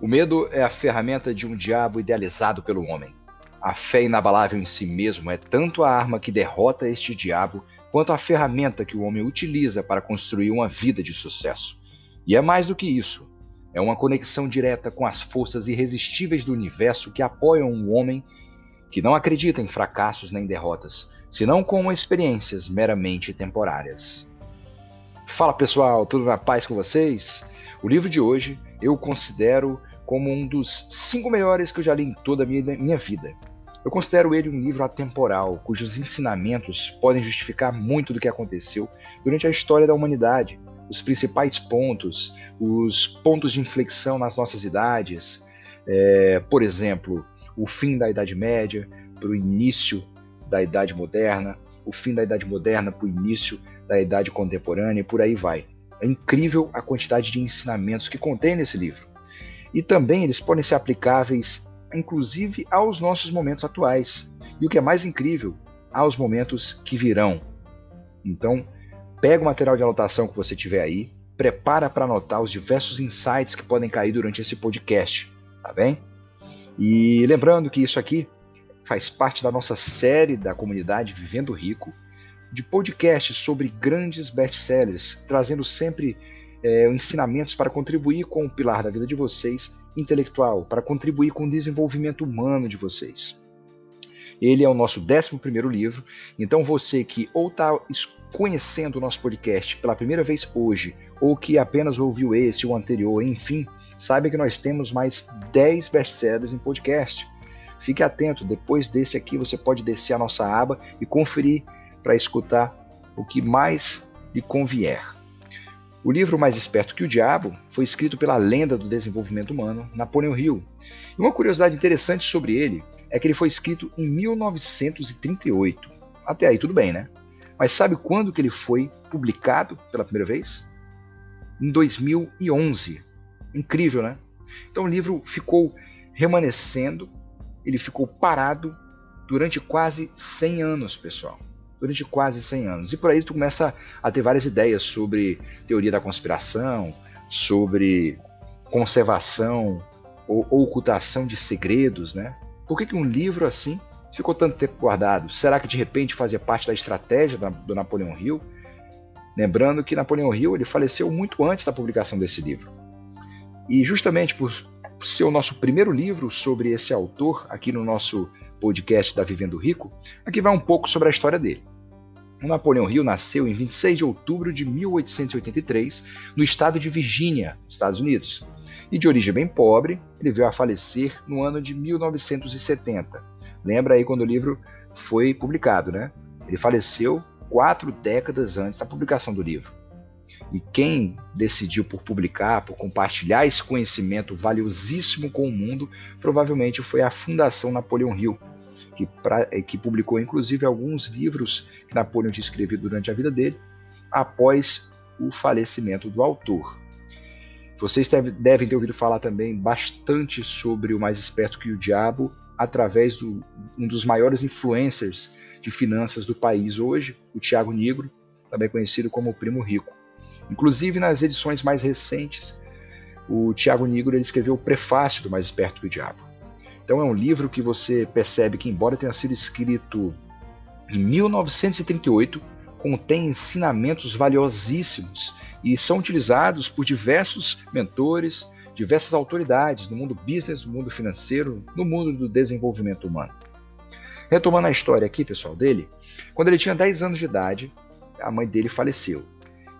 O medo é a ferramenta de um diabo idealizado pelo homem. A fé inabalável em si mesmo é tanto a arma que derrota este diabo, quanto a ferramenta que o homem utiliza para construir uma vida de sucesso. E é mais do que isso. É uma conexão direta com as forças irresistíveis do universo que apoiam o homem que não acredita em fracassos nem derrotas, senão como experiências meramente temporárias. Fala pessoal, tudo na paz com vocês? O livro de hoje eu considero como um dos cinco melhores que eu já li em toda a minha, minha vida. Eu considero ele um livro atemporal, cujos ensinamentos podem justificar muito do que aconteceu durante a história da humanidade, os principais pontos, os pontos de inflexão nas nossas idades, é, por exemplo, o fim da Idade Média para o início da Idade Moderna, o fim da Idade Moderna para o início da Idade Contemporânea e por aí vai. É incrível a quantidade de ensinamentos que contém nesse livro e também eles podem ser aplicáveis inclusive aos nossos momentos atuais. E o que é mais incrível, aos momentos que virão. Então, pega o material de anotação que você tiver aí, prepara para anotar os diversos insights que podem cair durante esse podcast, tá bem? E lembrando que isso aqui faz parte da nossa série da comunidade Vivendo Rico, de podcasts sobre grandes best-sellers, trazendo sempre é, ensinamentos para contribuir com o pilar da vida de vocês intelectual, para contribuir com o desenvolvimento humano de vocês. Ele é o nosso 11 livro, então você que ou está conhecendo o nosso podcast pela primeira vez hoje, ou que apenas ouviu esse ou anterior, enfim, saiba que nós temos mais 10 best-sellers em podcast. Fique atento, depois desse aqui você pode descer a nossa aba e conferir para escutar o que mais lhe convier. O livro Mais Esperto que o Diabo foi escrito pela lenda do desenvolvimento humano, Napoleon Hill. E uma curiosidade interessante sobre ele é que ele foi escrito em 1938. Até aí tudo bem, né? Mas sabe quando que ele foi publicado pela primeira vez? Em 2011. Incrível, né? Então o livro ficou remanescendo, ele ficou parado durante quase 100 anos, pessoal durante quase 100 anos. E por aí tu começa a ter várias ideias sobre teoria da conspiração, sobre conservação ou, ocultação de segredos, né? Por que, que um livro assim ficou tanto tempo guardado? Será que de repente fazia parte da estratégia do Napoleão Hill? Lembrando que Napoleão Hill ele faleceu muito antes da publicação desse livro. E justamente por ser o nosso primeiro livro sobre esse autor aqui no nosso podcast da Vivendo Rico, aqui vai um pouco sobre a história dele. O Napoleão Hill nasceu em 26 de outubro de 1883 no estado de Virgínia, Estados Unidos. E de origem bem pobre, ele veio a falecer no ano de 1970. Lembra aí quando o livro foi publicado, né? Ele faleceu quatro décadas antes da publicação do livro. E quem decidiu por publicar, por compartilhar esse conhecimento valiosíssimo com o mundo, provavelmente foi a Fundação Napoleão Hill, que, pra, que publicou inclusive alguns livros que Napoleão tinha escrevido durante a vida dele, após o falecimento do autor. Vocês devem ter ouvido falar também bastante sobre o Mais Esperto que o Diabo, através de do, um dos maiores influencers de finanças do país hoje, o Tiago Negro, também conhecido como o Primo Rico. Inclusive, nas edições mais recentes, o Tiago Nigro ele escreveu o prefácio do Mais Esperto que o Diabo. Então é um livro que você percebe que, embora tenha sido escrito em 1938, contém ensinamentos valiosíssimos e são utilizados por diversos mentores, diversas autoridades no mundo business, no mundo financeiro, no mundo do desenvolvimento humano. Retomando a história aqui, pessoal, dele, quando ele tinha 10 anos de idade, a mãe dele faleceu.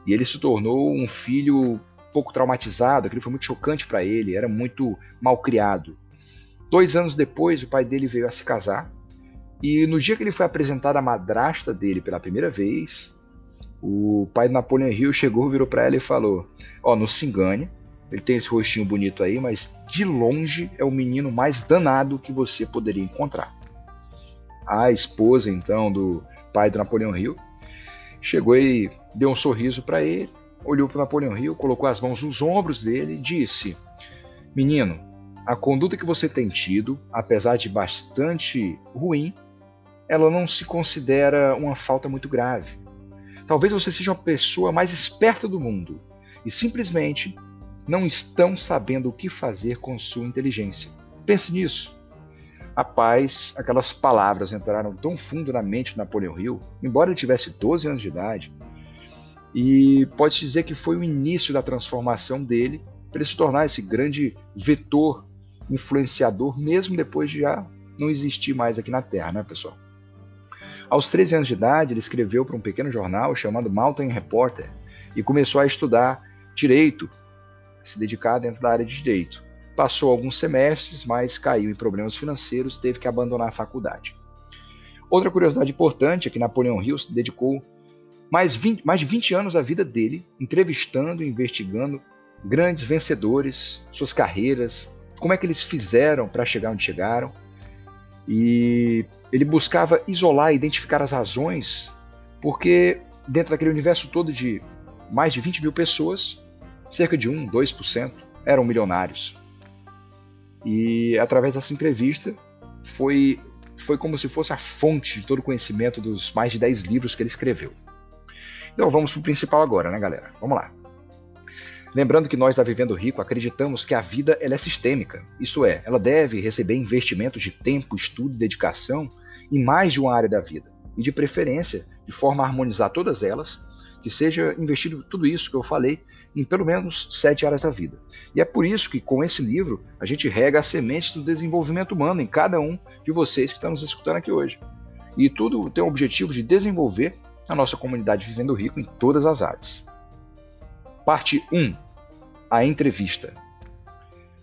E ele se tornou um filho pouco traumatizado, aquilo foi muito chocante para ele, era muito mal criado. Dois anos depois, o pai dele veio a se casar, e no dia que ele foi apresentado à madrasta dele pela primeira vez, o pai do Napoleon Hill chegou, virou para ela e falou: Ó, oh, não se engane, ele tem esse rostinho bonito aí, mas de longe é o menino mais danado que você poderia encontrar. A esposa, então, do pai do Napoleão Hill chegou e deu um sorriso para ele, olhou para Napoleão Hill, colocou as mãos nos ombros dele e disse: Menino, a conduta que você tem tido, apesar de bastante ruim, ela não se considera uma falta muito grave. Talvez você seja a pessoa mais esperta do mundo e simplesmente não estão sabendo o que fazer com sua inteligência. Pense nisso. Rapaz, aquelas palavras entraram tão fundo na mente de Napoleão Hill, embora ele tivesse 12 anos de idade, e pode-se dizer que foi o início da transformação dele para ele se tornar esse grande vetor influenciador, mesmo depois de já não existir mais aqui na Terra, né, pessoal? Aos 13 anos de idade, ele escreveu para um pequeno jornal chamado Mountain Reporter e começou a estudar direito, se dedicar dentro da área de direito. Passou alguns semestres, mas caiu em problemas financeiros e teve que abandonar a faculdade. Outra curiosidade importante é que Napoleão Hill dedicou mais, 20, mais de 20 anos da vida dele entrevistando e investigando grandes vencedores, suas carreiras, como é que eles fizeram para chegar onde chegaram. E ele buscava isolar e identificar as razões, porque dentro daquele universo todo de mais de 20 mil pessoas, cerca de 1, 2% eram milionários. E através dessa entrevista foi, foi como se fosse a fonte de todo o conhecimento dos mais de 10 livros que ele escreveu. Então vamos para o principal agora, né, galera? Vamos lá. Lembrando que nós da Vivendo Rico acreditamos que a vida ela é sistêmica, isto é, ela deve receber investimentos de tempo, estudo e dedicação em mais de uma área da vida, e de preferência, de forma a harmonizar todas elas, que seja investido tudo isso que eu falei em pelo menos sete áreas da vida. E é por isso que com esse livro a gente rega as sementes do desenvolvimento humano em cada um de vocês que estão nos escutando aqui hoje. E tudo tem o objetivo de desenvolver a nossa comunidade Vivendo Rico em todas as áreas. Parte 1 A entrevista.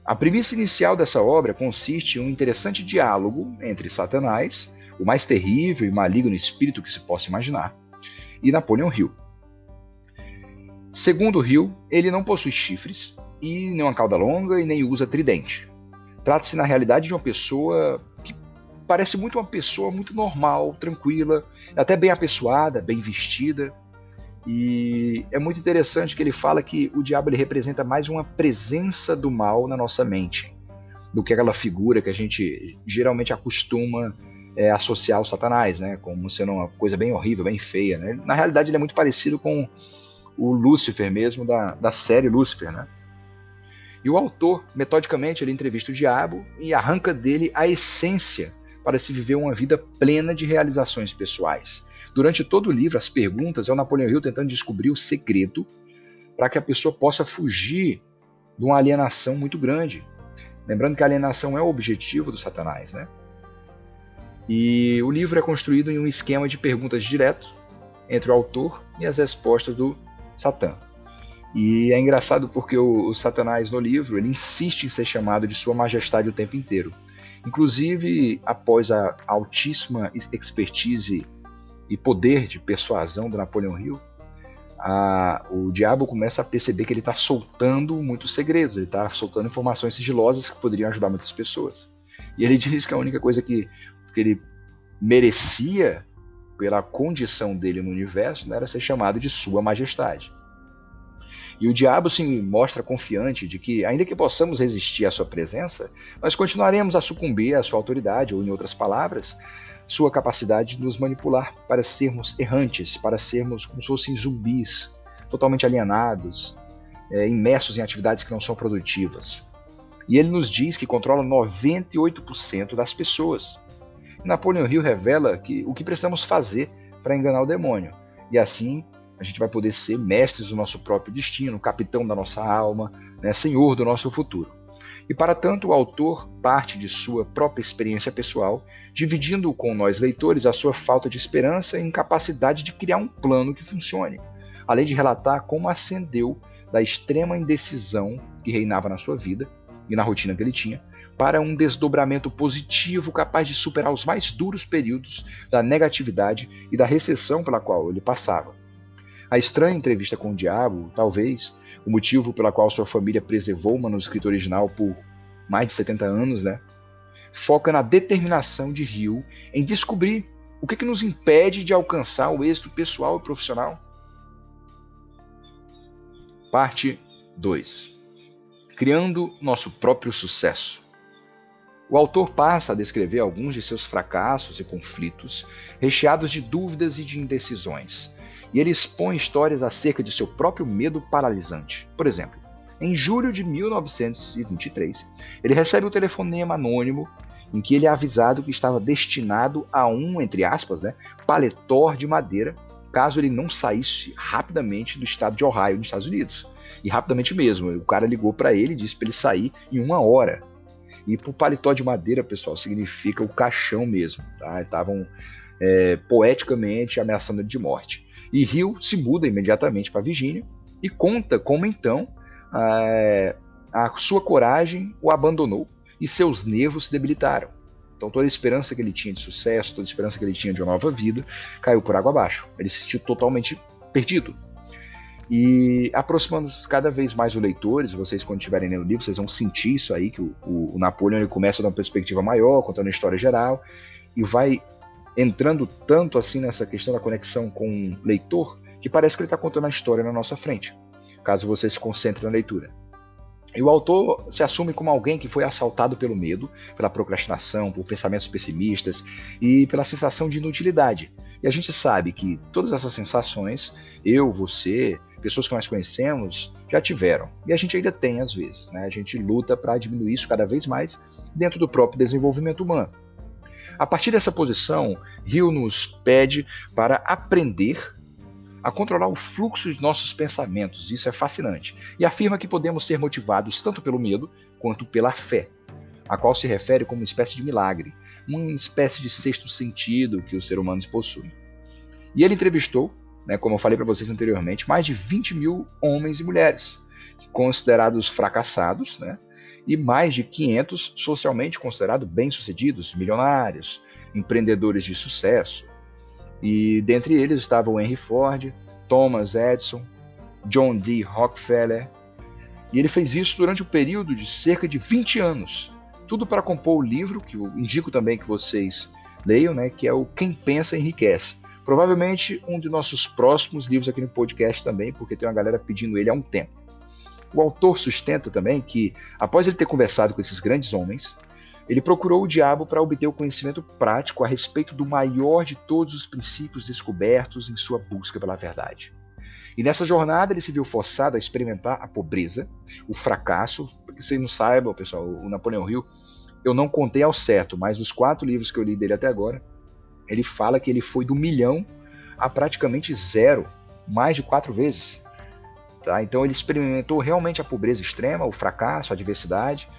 A premissa inicial dessa obra consiste em um interessante diálogo entre Satanás, o mais terrível e maligno espírito que se possa imaginar, e Napoleon Hill. Segundo Hill, ele não possui chifres e nem uma cauda longa e nem usa tridente. Trata-se na realidade de uma pessoa que parece muito uma pessoa muito normal, tranquila, até bem apessoada, bem vestida, e é muito interessante que ele fala que o diabo ele representa mais uma presença do mal na nossa mente do que aquela figura que a gente geralmente acostuma é, associar ao Satanás, né? Como sendo uma coisa bem horrível, bem feia. Né? Na realidade, ele é muito parecido com o Lúcifer mesmo, da, da série Lúcifer, né? E o autor, metodicamente, ele entrevista o diabo e arranca dele a essência para se viver uma vida plena de realizações pessoais. Durante todo o livro, as perguntas é o Napoleão Hill tentando descobrir o segredo para que a pessoa possa fugir de uma alienação muito grande. Lembrando que a alienação é o objetivo do Satanás, né? E o livro é construído em um esquema de perguntas direto entre o autor e as respostas do Satã. E é engraçado porque o, o, Satanás no livro ele insiste em ser chamado de Sua Majestade o tempo inteiro. Inclusive, após a altíssima expertise e poder de persuasão do Napoleão Hill, a, o diabo começa a perceber que ele está soltando muitos segredos, ele está soltando informações sigilosas que poderiam ajudar muitas pessoas. E ele diz que a única coisa que, que ele merecia pela condição dele no universo era ser chamado de Sua Majestade. E o diabo se mostra confiante de que, ainda que possamos resistir à sua presença, nós continuaremos a sucumbir à sua autoridade, ou, em outras palavras, sua capacidade de nos manipular para sermos errantes, para sermos como se fossem zumbis, totalmente alienados, é, imersos em atividades que não são produtivas. E ele nos diz que controla 98% das pessoas. Napoleon Hill revela que o que precisamos fazer para enganar o demônio. E assim a gente vai poder ser mestres do nosso próprio destino, capitão da nossa alma, né, senhor do nosso futuro. E para tanto, o autor parte de sua própria experiência pessoal, dividindo com nós leitores a sua falta de esperança e incapacidade de criar um plano que funcione, além de relatar como ascendeu da extrema indecisão que reinava na sua vida e na rotina que ele tinha, para um desdobramento positivo capaz de superar os mais duros períodos da negatividade e da recessão pela qual ele passava. A estranha entrevista com o diabo, talvez, o motivo pela qual sua família preservou o manuscrito original por mais de 70 anos, né? Foca na determinação de Rio em descobrir o que, que nos impede de alcançar o êxito pessoal e profissional. Parte 2 Criando nosso próprio sucesso. O autor passa a descrever alguns de seus fracassos e conflitos, recheados de dúvidas e de indecisões, e ele expõe histórias acerca de seu próprio medo paralisante. Por exemplo, Em julho de 1923, ele recebe um telefonema anônimo em que ele é avisado que estava destinado a um, entre aspas, né, paletó de madeira, caso ele não saísse rapidamente do estado de Ohio, nos Estados Unidos. E rapidamente mesmo, o cara ligou para ele e disse para ele sair em uma hora. E pro paletó de madeira, pessoal, significa o caixão mesmo, tá? Estavam é, poeticamente ameaçando de morte. E Hill se muda imediatamente para Virgínia e conta como então é, a sua coragem o abandonou e seus nervos se debilitaram. Então toda a esperança que ele tinha de sucesso, toda a esperança que ele tinha de uma nova vida, caiu por água abaixo. Ele se sentiu totalmente perdido. E aproximando cada vez mais os leitores, vocês quando estiverem lendo o livro, vocês vão sentir isso aí, que o, o, o Napoleão ele começa a dar uma perspectiva maior, contando a história geral, e vai entrando tanto assim nessa questão da conexão com o leitor, que parece que ele está contando a história na nossa frente, caso você se concentre na leitura. E o autor se assume como alguém que foi assaltado pelo medo, pela procrastinação, por pensamentos pessimistas e pela sensação de inutilidade. E a gente sabe que todas essas sensações, eu, você, pessoas que nós conhecemos, já tiveram. E a gente ainda tem às vezes. Né? A gente luta para diminuir isso cada vez mais dentro do próprio desenvolvimento humano. A partir dessa posição, Hill nos pede para aprender a controlar o fluxo de nossos pensamentos. Isso é fascinante. E afirma que podemos ser motivados tanto pelo medo quanto pela fé, a qual se refere como uma espécie de milagre, uma espécie de sexto sentido que os seres humanos possuem. E ele entrevistou, né, como eu falei para vocês anteriormente, mais de 20 mil homens e mulheres, considerados fracassados, né, e mais de 500 socialmente considerados bem-sucedidos, milionários, empreendedores de sucesso, e dentre eles estavam Henry Ford, Thomas Edison, John D. Rockefeller. E ele fez isso durante um período de cerca de 20 anos. Tudo para compor o livro, que eu indico também que vocês leiam, né, que é o Quem Pensa Enriquece. Provavelmente um de nossos próximos livros aqui no podcast também, porque tem uma galera pedindo ele há um tempo. O autor sustenta também que, após ele ter conversado com esses grandes homens, ele procurou o diabo para obter o conhecimento prático a respeito do maior de todos os princípios descobertos em sua busca pela verdade. E nessa jornada ele se viu forçado a experimentar a pobreza, o fracasso, porque vocês não saibam, pessoal, o Napoleão Hill, eu não contei ao certo, mas nos quatro livros que eu li dele até agora, ele fala que ele foi do milhão a praticamente zero, mais de quatro vezes. Tá? Então ele experimentou realmente a pobreza extrema, o fracasso, a adversidade,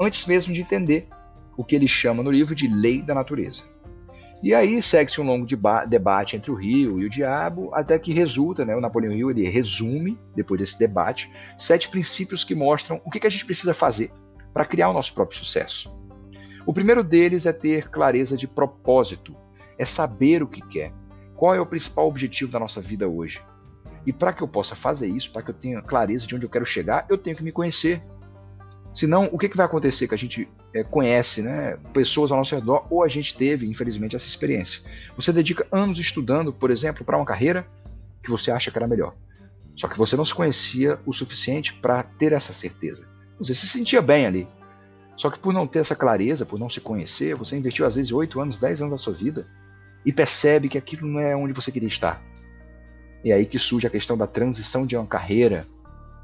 antes mesmo de entender o que ele chama no livro de lei da natureza. E aí segue-se um longo debate entre o rio e o diabo, até que resulta, né, o Napoleão Hill ele resume, depois desse debate, sete princípios que mostram o que, que a gente precisa fazer para criar o nosso próprio sucesso. O primeiro deles é ter clareza de propósito, é saber o que quer, qual é o principal objetivo da nossa vida hoje. E para que eu possa fazer isso, para que eu tenha clareza de onde eu quero chegar, eu tenho que me conhecer. Senão, o que, que vai acontecer? Que a gente é, conhece né, pessoas ao nosso redor, ou a gente teve, infelizmente, essa experiência. Você dedica anos estudando, por exemplo, para uma carreira que você acha que era melhor. Só que você não se conhecia o suficiente para ter essa certeza. Você se sentia bem ali. Só que por não ter essa clareza, por não se conhecer, você investiu às vezes 8 anos, 10 anos da sua vida e percebe que aquilo não é onde você queria estar. E é aí que surge a questão da transição de uma carreira.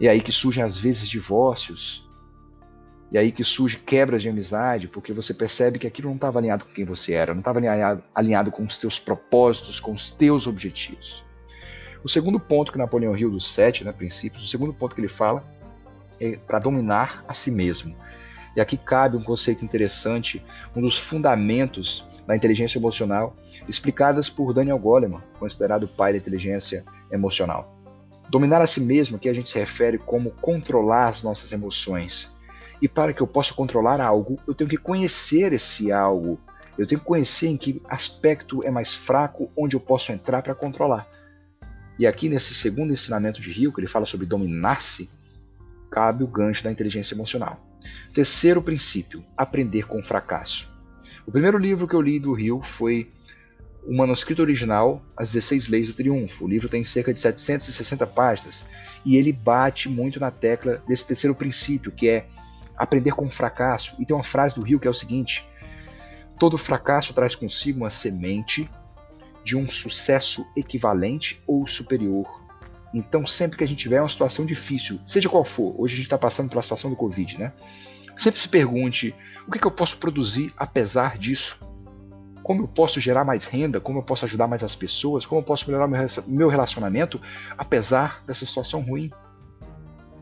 E é aí que surgem às vezes divórcios, e aí que surge quebras de amizade, porque você percebe que aquilo não estava alinhado com quem você era, não estava alinhado, alinhado com os teus propósitos, com os teus objetivos. O segundo ponto que Napoleão Hill dos sete, né, princípios, o segundo ponto que ele fala é para dominar a si mesmo. E aqui cabe um conceito interessante, um dos fundamentos da inteligência emocional, explicadas por Daniel Goleman, considerado o pai da inteligência emocional. Dominar a si mesmo, aqui a gente se refere como controlar as nossas emoções, e para que eu possa controlar algo, eu tenho que conhecer esse algo. Eu tenho que conhecer em que aspecto é mais fraco, onde eu posso entrar para controlar. E aqui nesse segundo ensinamento de Rio, que ele fala sobre dominar-se, cabe o gancho da inteligência emocional. Terceiro princípio, aprender com fracasso. O primeiro livro que eu li do Rio foi o manuscrito original, As 16 Leis do Triunfo. O livro tem cerca de 760 páginas e ele bate muito na tecla desse terceiro princípio, que é aprender com o fracasso. E tem uma frase do Rio que é o seguinte: todo fracasso traz consigo uma semente de um sucesso equivalente ou superior Então, sempre que a gente tiver uma situação difícil, seja qual for, hoje a gente está passando pela situação do Covid, né? Sempre se pergunte: o que, que eu posso produzir apesar disso? Como eu posso gerar mais renda? Como eu posso ajudar mais as pessoas? Como eu posso melhorar meu relacionamento apesar dessa situação ruim?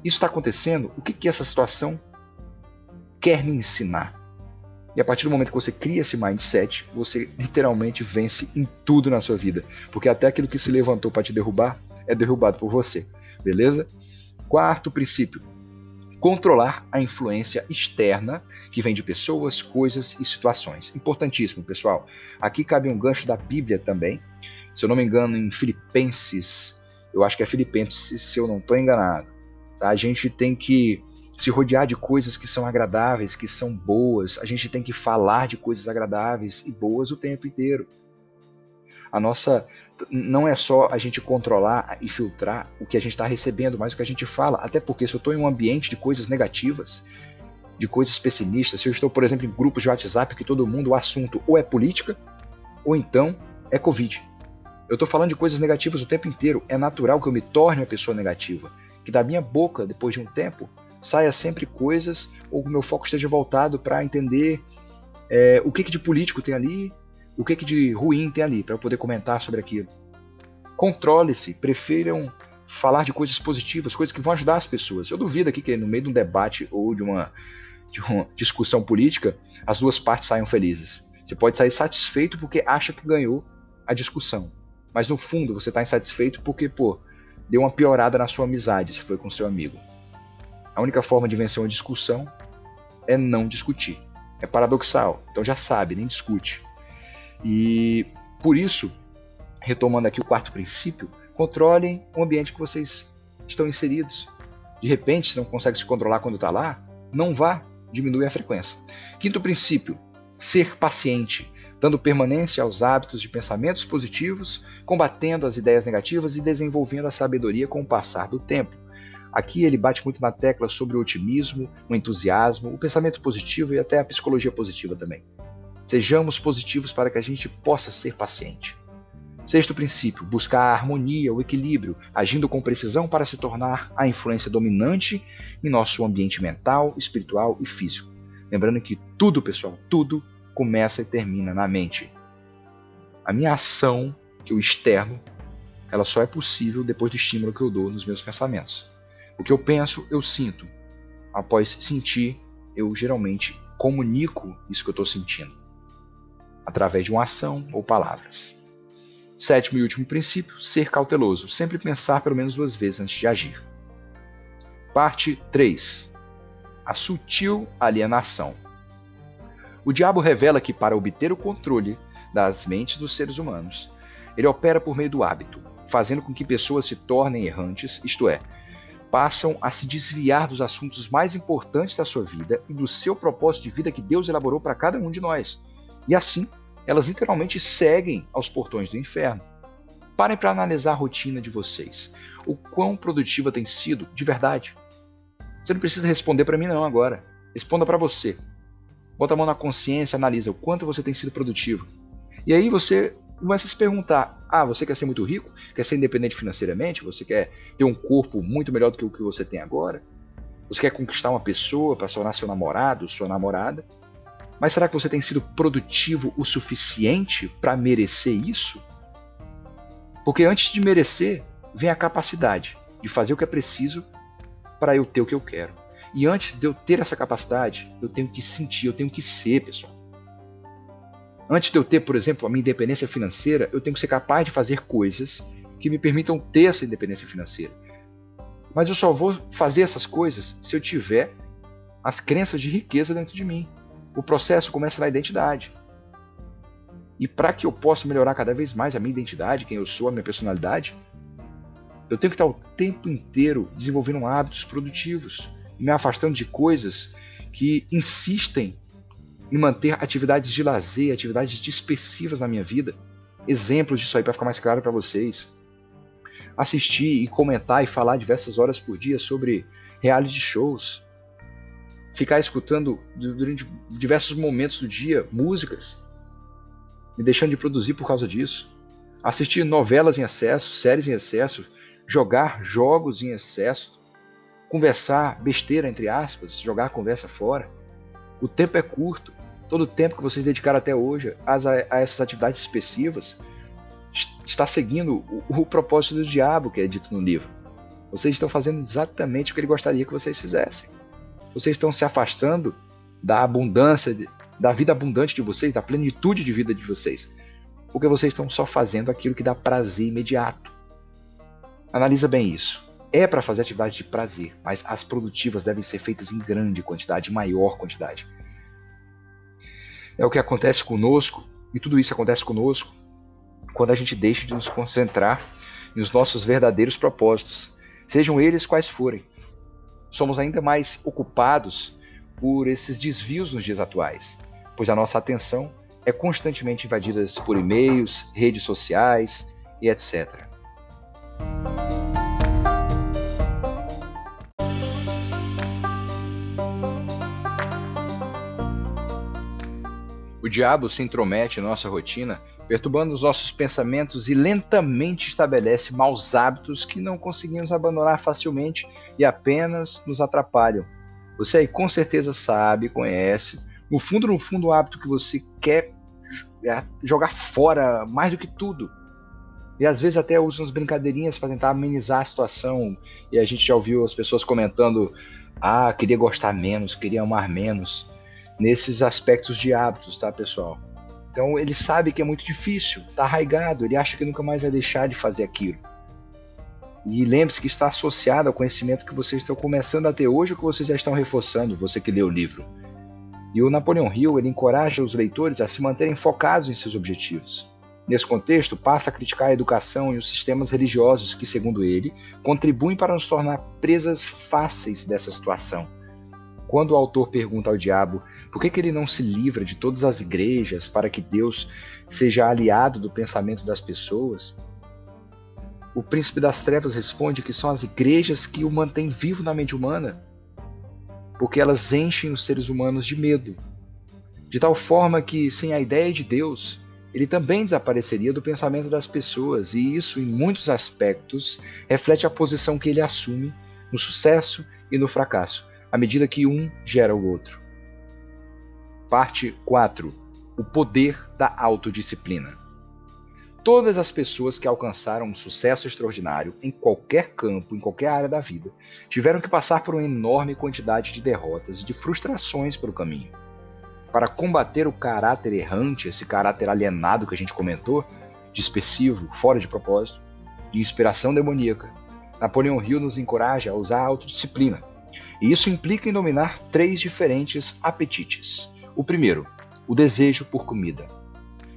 Isso está acontecendo? O que, que essa situação quer me ensinar? E a partir do momento que você cria esse mindset, você literalmente vence em tudo na sua vida. Porque até aquilo que se levantou para te derrubar é derrubado por você. Beleza? Quarto princípio: controlar a influência externa que vem de pessoas, coisas e situações. Importantíssimo, pessoal. Aqui cabe um gancho da Bíblia também. Se eu não me engano, em Filipenses, eu acho que é Filipenses, se eu não estou enganado. Tá? A gente tem que se rodear de coisas que são agradáveis, que são boas. A gente tem que falar de coisas agradáveis e boas o tempo inteiro. A nossa não é só a gente controlar e filtrar o que a gente está recebendo, mas o que a gente fala. Até porque se eu estou em um ambiente de coisas negativas, de coisas pessimistas, se eu estou, por exemplo, em grupos de WhatsApp que todo mundo o assunto ou é política ou então é Covid. Eu estou falando de coisas negativas o tempo inteiro. É natural que eu me torne uma pessoa negativa. Que da minha boca, depois de um tempo, saia sempre coisas, ou o meu foco esteja voltado para entender é, o que, que de político tem ali, o que, que de ruim tem ali, para eu poder comentar sobre aquilo. Controle-se, prefiram falar de coisas positivas, coisas que vão ajudar as pessoas. Eu duvido aqui que no meio de um debate ou de uma, de uma discussão política, as duas partes saiam felizes. Você pode sair satisfeito porque acha que ganhou a discussão. Mas no fundo você está insatisfeito porque, pô, deu uma piorada na sua amizade se foi com seu amigo. A única forma de vencer uma discussão é não discutir. É paradoxal. Então já sabe, nem discute. E por isso, retomando aqui o quarto princípio, controlem o ambiente que vocês estão inseridos. De repente, se não consegue se controlar quando está lá, não vá, diminui a frequência. Quinto princípio, ser paciente, dando permanência aos hábitos de pensamentos positivos, combatendo as ideias negativas e desenvolvendo a sabedoria com o passar do tempo. Aqui ele bate muito na tecla sobre o otimismo, o entusiasmo, o pensamento positivo e até a psicologia positiva também. Sejamos positivos para que a gente possa ser paciente. Sexto princípio: buscar a harmonia, o equilíbrio, agindo com precisão para se tornar a influência dominante em nosso ambiente mental, espiritual e físico. Lembrando que tudo, pessoal, tudo começa e termina na mente. A minha ação, que eu externo, ela só é possível depois do estímulo que eu dou nos meus pensamentos. O que eu penso, eu sinto. Após sentir, eu geralmente comunico isso que eu estou sentindo, através de uma ação ou palavras. Sétimo e último princípio: ser cauteloso, sempre pensar pelo menos duas vezes antes de agir. Parte 3: A sutil alienação. O diabo revela que, para obter o controle das mentes dos seres humanos, ele opera por meio do hábito, fazendo com que pessoas se tornem errantes, isto é, passam a se desviar dos assuntos mais importantes da sua vida e do seu propósito de vida que Deus elaborou para cada um de nós. E assim, elas literalmente seguem aos portões do inferno. Parem para analisar a rotina de vocês. O quão produtiva tem sido de verdade. Você não precisa responder para mim não agora. Responda para você. Bota a mão na consciência, analisa o quanto você tem sido produtivo. E aí você começa a se perguntar: ah, você quer ser muito rico? Quer ser independente financeiramente? Você quer ter um corpo muito melhor do que o que você tem agora? Você quer conquistar uma pessoa para se tornar seu namorado, sua namorada? Mas será que você tem sido produtivo o suficiente para merecer isso? Porque antes de merecer, vem a capacidade de fazer o que é preciso para eu ter o que eu quero. E antes de eu ter essa capacidade, eu tenho que sentir, eu tenho que ser, pessoal. Antes de eu ter, por exemplo, a minha independência financeira, eu tenho que ser capaz de fazer coisas que me permitam ter essa independência financeira. Mas eu só vou fazer essas coisas se eu tiver as crenças de riqueza dentro de mim. O processo começa na identidade. E para que eu possa melhorar cada vez mais a minha identidade, quem eu sou, a minha personalidade, eu tenho que estar o tempo inteiro desenvolvendo hábitos produtivos, me afastando de coisas que insistem em manter atividades de lazer, atividades dispersivas na minha vida. Exemplos disso aí para ficar mais claro para vocês. Assistir e comentar e falar diversas horas por dia sobre reality shows. Ficar escutando durante diversos momentos do dia músicas, me deixando de produzir por causa disso. Assistir novelas em excesso, séries em excesso, jogar jogos em excesso, conversar besteira entre aspas, jogar conversa fora. O tempo é curto. Todo o tempo que vocês dedicaram até hoje a, a essas atividades expressivas está seguindo o, o propósito do diabo que é dito no livro. Vocês estão fazendo exatamente o que ele gostaria que vocês fizessem. Vocês estão se afastando da abundância, da vida abundante de vocês, da plenitude de vida de vocês, porque vocês estão só fazendo aquilo que dá prazer imediato. Analisa bem isso. É para fazer atividades de prazer, mas as produtivas devem ser feitas em grande quantidade, maior quantidade. É o que acontece conosco, e tudo isso acontece conosco quando a gente deixa de nos concentrar nos nossos verdadeiros propósitos, sejam eles quais forem. Somos ainda mais ocupados por esses desvios nos dias atuais, pois a nossa atenção é constantemente invadida por e-mails, redes sociais e etc. O diabo se intromete em nossa rotina, perturbando os nossos pensamentos e lentamente estabelece maus hábitos que não conseguimos abandonar facilmente e apenas nos atrapalham. Você aí com certeza sabe, conhece, no fundo, no fundo, o hábito que você quer é jogar fora mais do que tudo. E às vezes até usa umas brincadeirinhas para tentar amenizar a situação. E a gente já ouviu as pessoas comentando: ah, queria gostar menos, queria amar menos nesses aspectos de hábitos, tá, pessoal? Então ele sabe que é muito difícil, tá arraigado, ele acha que nunca mais vai deixar de fazer aquilo. E lembre-se que está associado ao conhecimento que vocês estão começando a ter hoje ou que vocês já estão reforçando, você que leu o livro. E o Napoleão Hill ele encoraja os leitores a se manterem focados em seus objetivos. Nesse contexto, passa a criticar a educação e os sistemas religiosos que, segundo ele, contribuem para nos tornar presas fáceis dessa situação quando o autor pergunta ao diabo por que, que ele não se livra de todas as igrejas para que Deus seja aliado do pensamento das pessoas, o príncipe das trevas responde que são as igrejas que o mantêm vivo na mente humana, porque elas enchem os seres humanos de medo, de tal forma que, sem a ideia de Deus, ele também desapareceria do pensamento das pessoas, e isso, em muitos aspectos, reflete a posição que ele assume no sucesso e no fracasso à medida que um gera o outro. Parte 4. O poder da autodisciplina. Todas as pessoas que alcançaram um sucesso extraordinário em qualquer campo, em qualquer área da vida, tiveram que passar por uma enorme quantidade de derrotas e de frustrações pelo caminho. Para combater o caráter errante, esse caráter alienado que a gente comentou, dispersivo, fora de propósito, de inspiração demoníaca, Napoleão Hill nos encoraja a usar a autodisciplina e isso implica em dominar três diferentes apetites. O primeiro, o desejo por comida.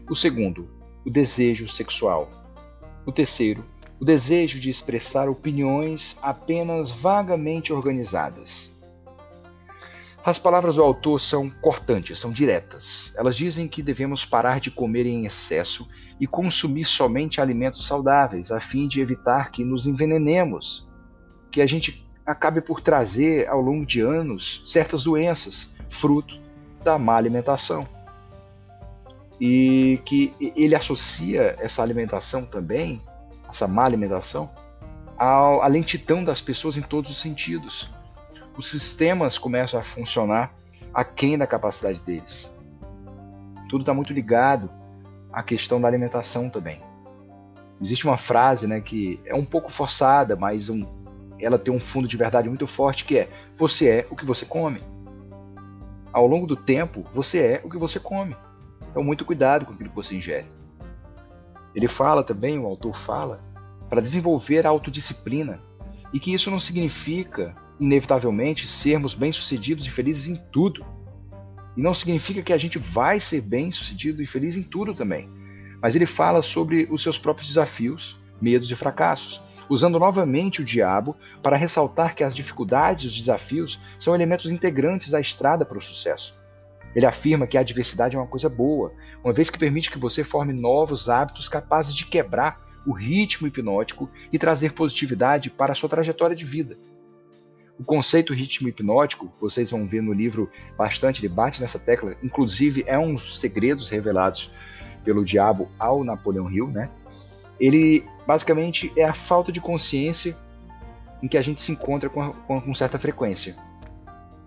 O segundo, o desejo sexual. O terceiro, o desejo de expressar opiniões apenas vagamente organizadas. As palavras do autor são cortantes, são diretas. Elas dizem que devemos parar de comer em excesso e consumir somente alimentos saudáveis, a fim de evitar que nos envenenemos, que a gente acabe por trazer ao longo de anos certas doenças, fruto da má alimentação. E que ele associa essa alimentação também, essa má alimentação, à lentidão das pessoas em todos os sentidos. Os sistemas começam a funcionar aquém da capacidade deles. Tudo está muito ligado à questão da alimentação também. Existe uma frase né, que é um pouco forçada, mas um, ela tem um fundo de verdade muito forte que é: você é o que você come. Ao longo do tempo, você é o que você come. Então, muito cuidado com aquilo que você ingere. Ele fala também, o autor fala, para desenvolver a autodisciplina e que isso não significa, inevitavelmente, sermos bem-sucedidos e felizes em tudo. E não significa que a gente vai ser bem-sucedido e feliz em tudo também. Mas ele fala sobre os seus próprios desafios, medos e fracassos usando novamente o diabo para ressaltar que as dificuldades e os desafios são elementos integrantes à estrada para o sucesso. Ele afirma que a adversidade é uma coisa boa, uma vez que permite que você forme novos hábitos capazes de quebrar o ritmo hipnótico e trazer positividade para a sua trajetória de vida. O conceito ritmo hipnótico, vocês vão ver no livro bastante, ele bate nessa tecla, inclusive é um dos segredos revelados pelo diabo ao Napoleão Hill, né? Ele basicamente é a falta de consciência em que a gente se encontra com, com, com certa frequência.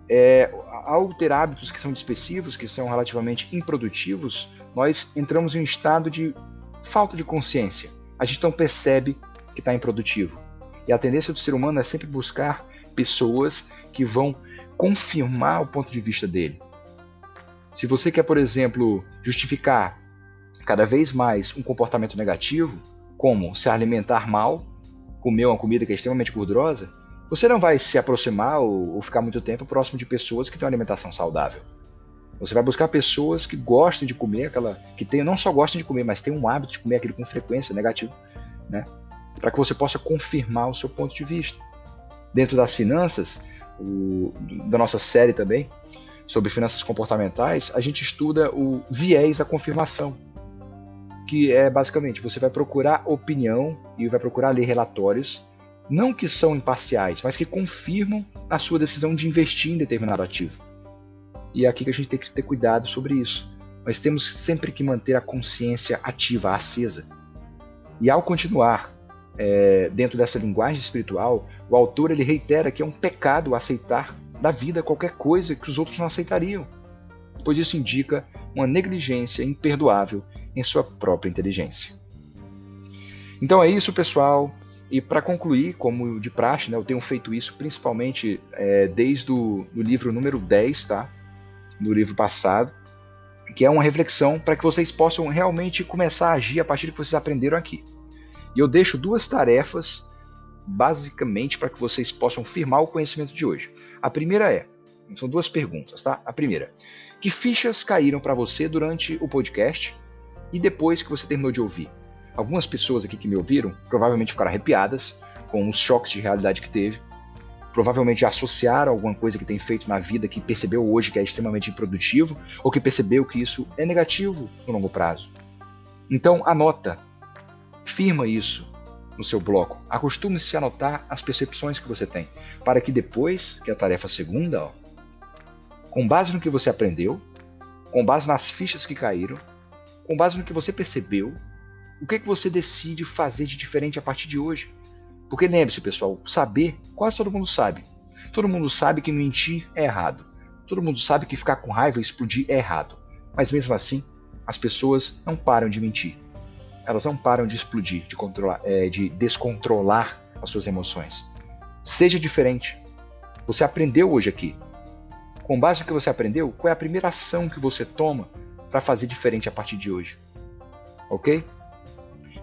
É, ao ter hábitos que são dispersivos, que são relativamente improdutivos, nós entramos em um estado de falta de consciência. A gente não percebe que está improdutivo. E a tendência do ser humano é sempre buscar pessoas que vão confirmar o ponto de vista dele. Se você quer, por exemplo, justificar cada vez mais um comportamento negativo, como se alimentar mal, comer uma comida que é extremamente gordurosa, você não vai se aproximar ou, ou ficar muito tempo próximo de pessoas que têm uma alimentação saudável. Você vai buscar pessoas que gostem de comer aquela, que tem, não só gostem de comer, mas tem um hábito de comer aquilo com frequência negativo, né? Para que você possa confirmar o seu ponto de vista. Dentro das finanças, o, da nossa série também, sobre finanças comportamentais, a gente estuda o viés da confirmação, que é basicamente você vai procurar opinião e vai procurar ler relatórios, não que são imparciais, mas que confirmam a sua decisão de investir em determinado ativo. E é aqui que a gente tem que ter cuidado sobre isso. Nós temos sempre que manter a consciência ativa, acesa. E ao continuar é, dentro dessa linguagem espiritual, o autor ele reitera que é um pecado aceitar da vida qualquer coisa que os outros não aceitariam, pois isso indica uma negligência imperdoável em sua própria inteligência. Então é isso, pessoal. E para concluir, como de praxe, né, eu tenho feito isso principalmente é, desde o livro número 10, tá? do livro passado, que é uma reflexão para que vocês possam realmente começar a agir a partir do que vocês aprenderam aqui. E eu deixo duas tarefas, basicamente, para que vocês possam firmar o conhecimento de hoje. A primeira é: são duas perguntas, tá? A primeira: que fichas caíram para você durante o podcast e depois que você terminou de ouvir? Algumas pessoas aqui que me ouviram provavelmente ficaram arrepiadas com os choques de realidade que teve. Provavelmente associaram alguma coisa que tem feito na vida que percebeu hoje que é extremamente improdutivo ou que percebeu que isso é negativo no longo prazo. Então, anota Firma isso no seu bloco. Acostume-se a anotar as percepções que você tem, para que depois, que é a tarefa segunda, ó, com base no que você aprendeu, com base nas fichas que caíram, com base no que você percebeu, o que, que você decide fazer de diferente a partir de hoje. Porque lembre-se, pessoal, saber, quase todo mundo sabe. Todo mundo sabe que mentir é errado. Todo mundo sabe que ficar com raiva e explodir é errado. Mas mesmo assim, as pessoas não param de mentir elas não param de explodir, de, controlar, é, de descontrolar as suas emoções. Seja diferente. Você aprendeu hoje aqui. Com base no que você aprendeu, qual é a primeira ação que você toma para fazer diferente a partir de hoje? Ok?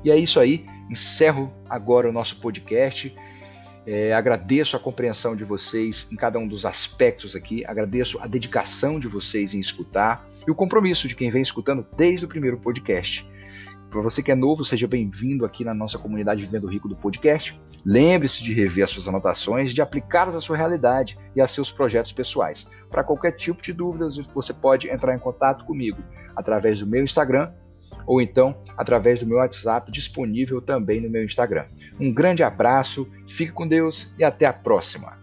E é isso aí. Encerro agora o nosso podcast. É, agradeço a compreensão de vocês em cada um dos aspectos aqui. Agradeço a dedicação de vocês em escutar e o compromisso de quem vem escutando desde o primeiro podcast. Para você que é novo, seja bem-vindo aqui na nossa comunidade Vivendo Rico do podcast. Lembre-se de rever as suas anotações, de aplicá-las à sua realidade e a seus projetos pessoais. Para qualquer tipo de dúvidas, você pode entrar em contato comigo através do meu Instagram ou então através do meu WhatsApp disponível também no meu Instagram. Um grande abraço, fique com Deus e até a próxima!